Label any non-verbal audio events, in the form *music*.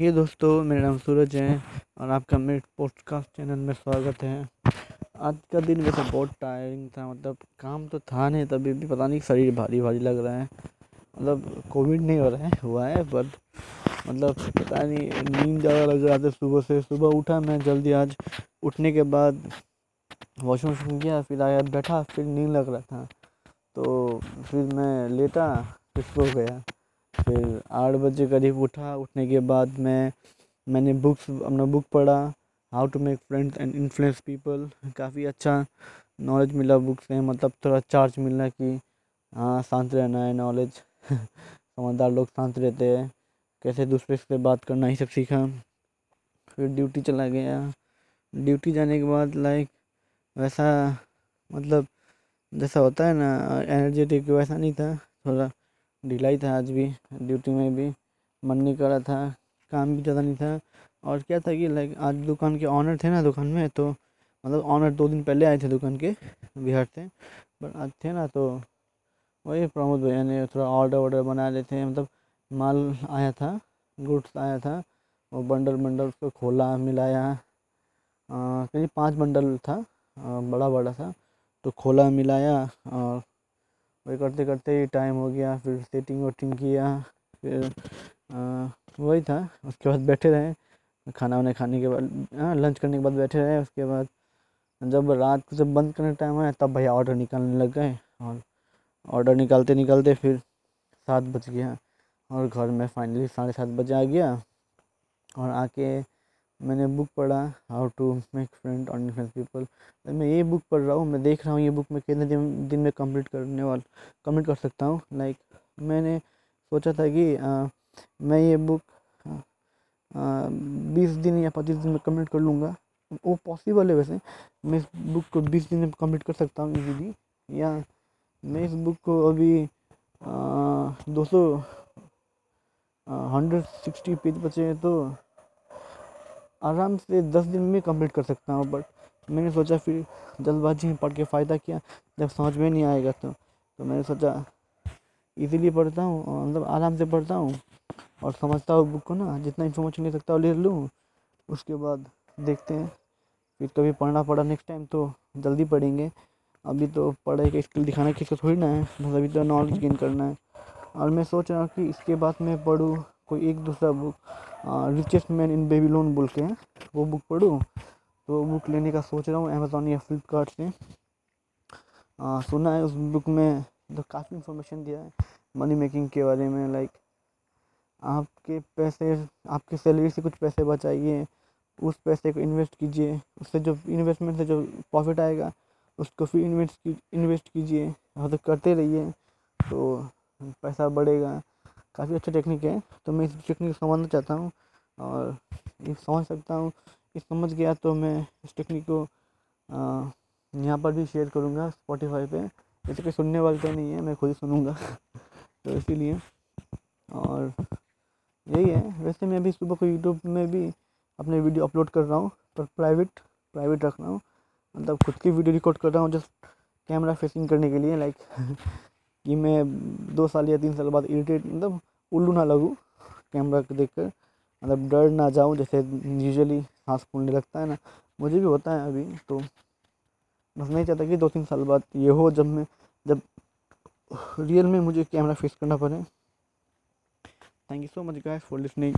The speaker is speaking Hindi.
ये दोस्तों, मेरा नाम सूरज है और आपका मेरे पॉडकास्ट चैनल में स्वागत है। आज का दिन वैसे बहुत टायरिंग था मतलब काम तो था नहीं, तभी भी पता नहीं शरीर भारी भारी लग रहा है। मतलब कोविड नहीं हो रहा है, हुआ है बट मतलब पता नहीं, नींद ज़्यादा लग रहा था सुबह से। सुबह उठा मैं जल्दी, आज उठने के बाद वॉशरूम वॉशरूम गया फिर आया, बैठा, फिर नींद लग रहा था। तो फिर मैं लेटा, फिर सो गया। फिर आठ बजे करीब उठा। उठने के बाद मैं, मैंने बुक्स अपना बुक पढ़ा how to make friends and influence people काफ़ी अच्छा नॉलेज मिला बुक से। मतलब थोड़ा चार्ज मिला कि हाँ शांत रहना है नॉलेज *laughs* समझदार लोग शांत रहते हैं। कैसे दूसरे से बात करना ही सब सीखा। फिर ड्यूटी चला गया। ड्यूटी जाने के बाद लाइक वैसा मतलब जैसा होता है ना एनर्जेटिक वैसा नहीं था। थोड़ा ढिलाई था आज भी ड्यूटी में भी मन नहीं कर रहा था काम भी ज़्यादा नहीं था। और क्या था कि लाइक आज दुकान के ऑनर थे ना दुकान में तो मतलब ऑनर दो दिन पहले आए थे दुकान के बिहार से। बट आज थे ना तो वही प्रमोद भैया ने थोड़ा ऑर्डर वर्डर बना रहे थे मतलब माल आया था गुड्स आया था वो बंडल बंडल उसको खोला मिलाया। करीब पाँच बंडल था आ, बड़ा बड़ा था तो खोला मिलाया और वही करते करते ही टाइम हो गया, फिर सेटिंग वेटिंग किया, फिर वही था। उसके बाद बैठे रहे। खाना वाना खाने के बाद लंच करने के बाद बैठे रहे। उसके बाद जब रात को जब बंद करने टाइम आया, तब भैया ऑर्डर निकालने लग गए और ऑर्डर निकालते निकालते फिर सात बज गया और घर में फाइनली साढ़े सात बजे आ गया और आके मैंने बुक पढ़ा हाउ टू मेक फ्रेंड और इन्फ्लुएंस पीपल मैं ये बुक पढ़ रहा हूँ मैं देख रहा हूँ ये बुक मैं कितने दिन दिन में कंप्लीट करने वाला कंप्लीट कर सकता हूँ। लाइक like, मैंने सोचा था कि आ, मैं ये बुक बीस दिन या पच्चीस दिन में कंप्लीट कर लूँगा। वो पॉसिबल है वैसे। मैं इस बुक को बीस दिन में कंप्लीट कर सकता हूँ इजीली या मैं इस बुक को अभी दो सौ हंड्रेड सिक्सटी पेज बचे हैं तो आराम से दस दिन में कंप्लीट कर सकता हूँ बट मैंने सोचा फिर जल्दबाजी में पढ़ के फ़ायदा किया, जब समझ में नहीं आएगा तो। तो मैंने सोचा इजीली पढ़ता हूँ मतलब आराम से पढ़ता हूँ, और समझता हूँ बुक को ना, जितना इन्फॉर्मेशन ले सकता हूँ ले लूँ, उसके बाद देखते हैं। फिर कभी पढ़ना पड़ा नेक्स्ट टाइम तो जल्दी पढ़ेंगे। अभी तो पढ़ाई का स्किल दिखाना किसी को थोड़ी ना है, बस अभी तो नॉलेज गेन करना है। और मैं सोच रहा हूँ कि इसके बाद मैं पढ़ूँ कोई एक दूसरा book richest man in Babylon बोल के वो बुक पढ़ूँ? तो बुक लेने का सोच रहा हूँ अमेज़ोन या फ्लिपकार्ट से। आ, सुना है उस बुक में तो काफ़ी इन्फॉर्मेशन दिया है मनी मेकिंग के बारे में लाइक आपके पैसे आपके सैलरी से कुछ पैसे बचाइए उस पैसे को इन्वेस्ट कीजिए उससे जो इन्वेस्टमेंट से जो प्रॉफिट आएगा उसको फिर इन्वेस्ट की इन्वेस्ट कीजिए तो करते रहिए तो पैसा बढ़ेगा। काफ़ी अच्छा टेक्निक है। तो मैं इस टेक्निक को समझना चाहता हूँ और ये समझ सकता हूँ। ये समझ गया तो मैं इस टेक्निक को यहाँ पर भी शेयर करूँगा स्पॉटिफाई पे। जैसे कि सुनने वाले तो नहीं है, मैं खुद ही सुनूँगा। *laughs* तो इसीलिए, और यही है। वैसे मैं अभी सुबह को यूट्यूब में भी अपने वीडियो अपलोड कर रहा हूँ, पर प्राइवेट प्राइवेट रख रहा हूँ। मतलब खुद की वीडियो रिकॉर्ड कर रहा हूँ जस्ट कैमरा फेसिंग करने के लिए लाइक *laughs* कि मैं दो साल या तीन साल बाद इरिटेट मतलब उल्लू ना लगूँ कैमरा को देख कर मतलब डर ना जाऊँ, जैसे यूजली सांस फूलने लगता है ना। मुझे भी होता है अभी तो बस नहीं चाहता कि दो तीन साल बाद ये हो, जब मैं, जब रियल में मुझे कैमरा फेस करना पड़े। Thank you so much guys for listening